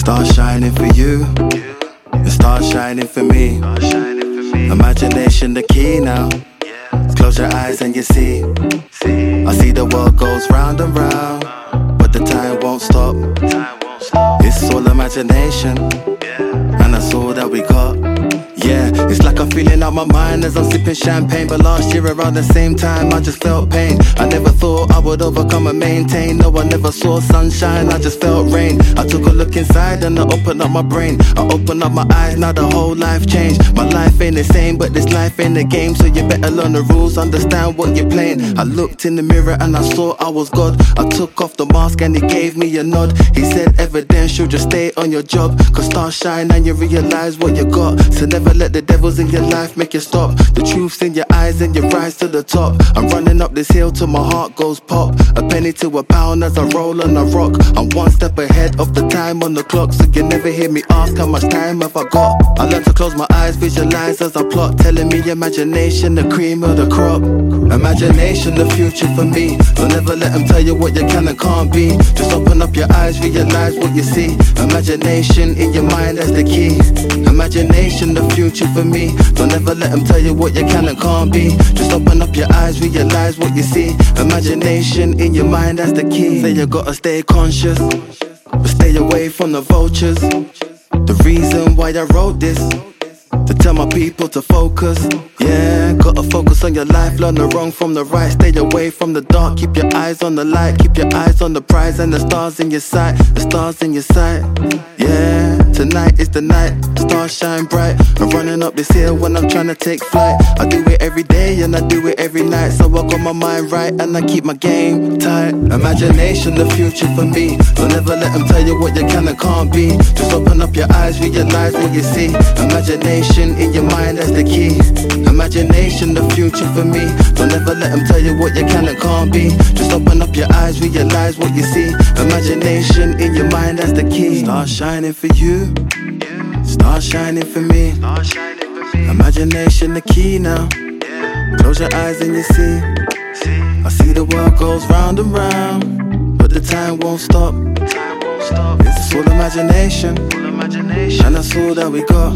Start shining for you, and start shining for me. Imagination the key now. Close your eyes and you see. I see the world goes round and round, but the time won't stop. It's all imagination, and that's all that we got. Yeah, it's like I'm feeling out my mind as I'm sipping champagne. But last year around the same time, I just felt pain. I never thought I would overcome and maintain. No, I never saw sunshine, I just felt rain. I took a look and I open up my brain. I open up my eyes, now the whole life changed. My life ain't the same, but this life ain't a game. So you better learn the rules, understand what you're playing. I looked in the mirror and I saw I was God. I took off the mask and he gave me a nod. He said, Evidential, just stay on your job. Cause stars shine and you realize what you got. So never let the devils in your life make you stop. The truth's in your eyes and you rise to the top. I'm running up this hill till my heart goes pop. A penny to a pound as I roll on a rock. I'm one step ahead of the time on the clock. So you never hear me ask how much time have I got. I learn to close my eyes, visualize as I plot. Telling me imagination, the cream of the crop. Imagination, the future for me. So never let them tell you what you can and can't be. Just open up your eyes, realize what you see. Imagination in your mind, that's the key. Imagination, the future for me. Don't ever let them tell you what you can and can't be. Just open up your eyes, realize what you see. Imagination in your mind, that's the key. Say you gotta stay conscious, but stay away from the vultures. The reason why I wrote this. To tell my people to focus, yeah. Gotta focus on your life, learn the wrong from the right. Stay away from the dark, keep your eyes on the light. Keep your eyes on the prize and the stars in your sight. The stars in your sight, yeah. Tonight is the night, the stars shine bright. I'm running up this hill when I'm trying to take flight. I do it every day and I do it every night. So I got my mind right and I keep my game tight. Imagination, the future for me. So never let them tell you what you can and can't be. Just open up your eyes, realize what you see. Imagination in your mind, that's the key. Imagination, the future for me. Don't ever let them tell you what you can and can't be. Just open up your eyes, realize what you see. Imagination in your mind, that's the key. Start shining for you. Start shining for me. Imagination, the key now. Close your eyes and you see. I see the world goes round and round, but the time won't stop. It's all imagination, and that's all that we got.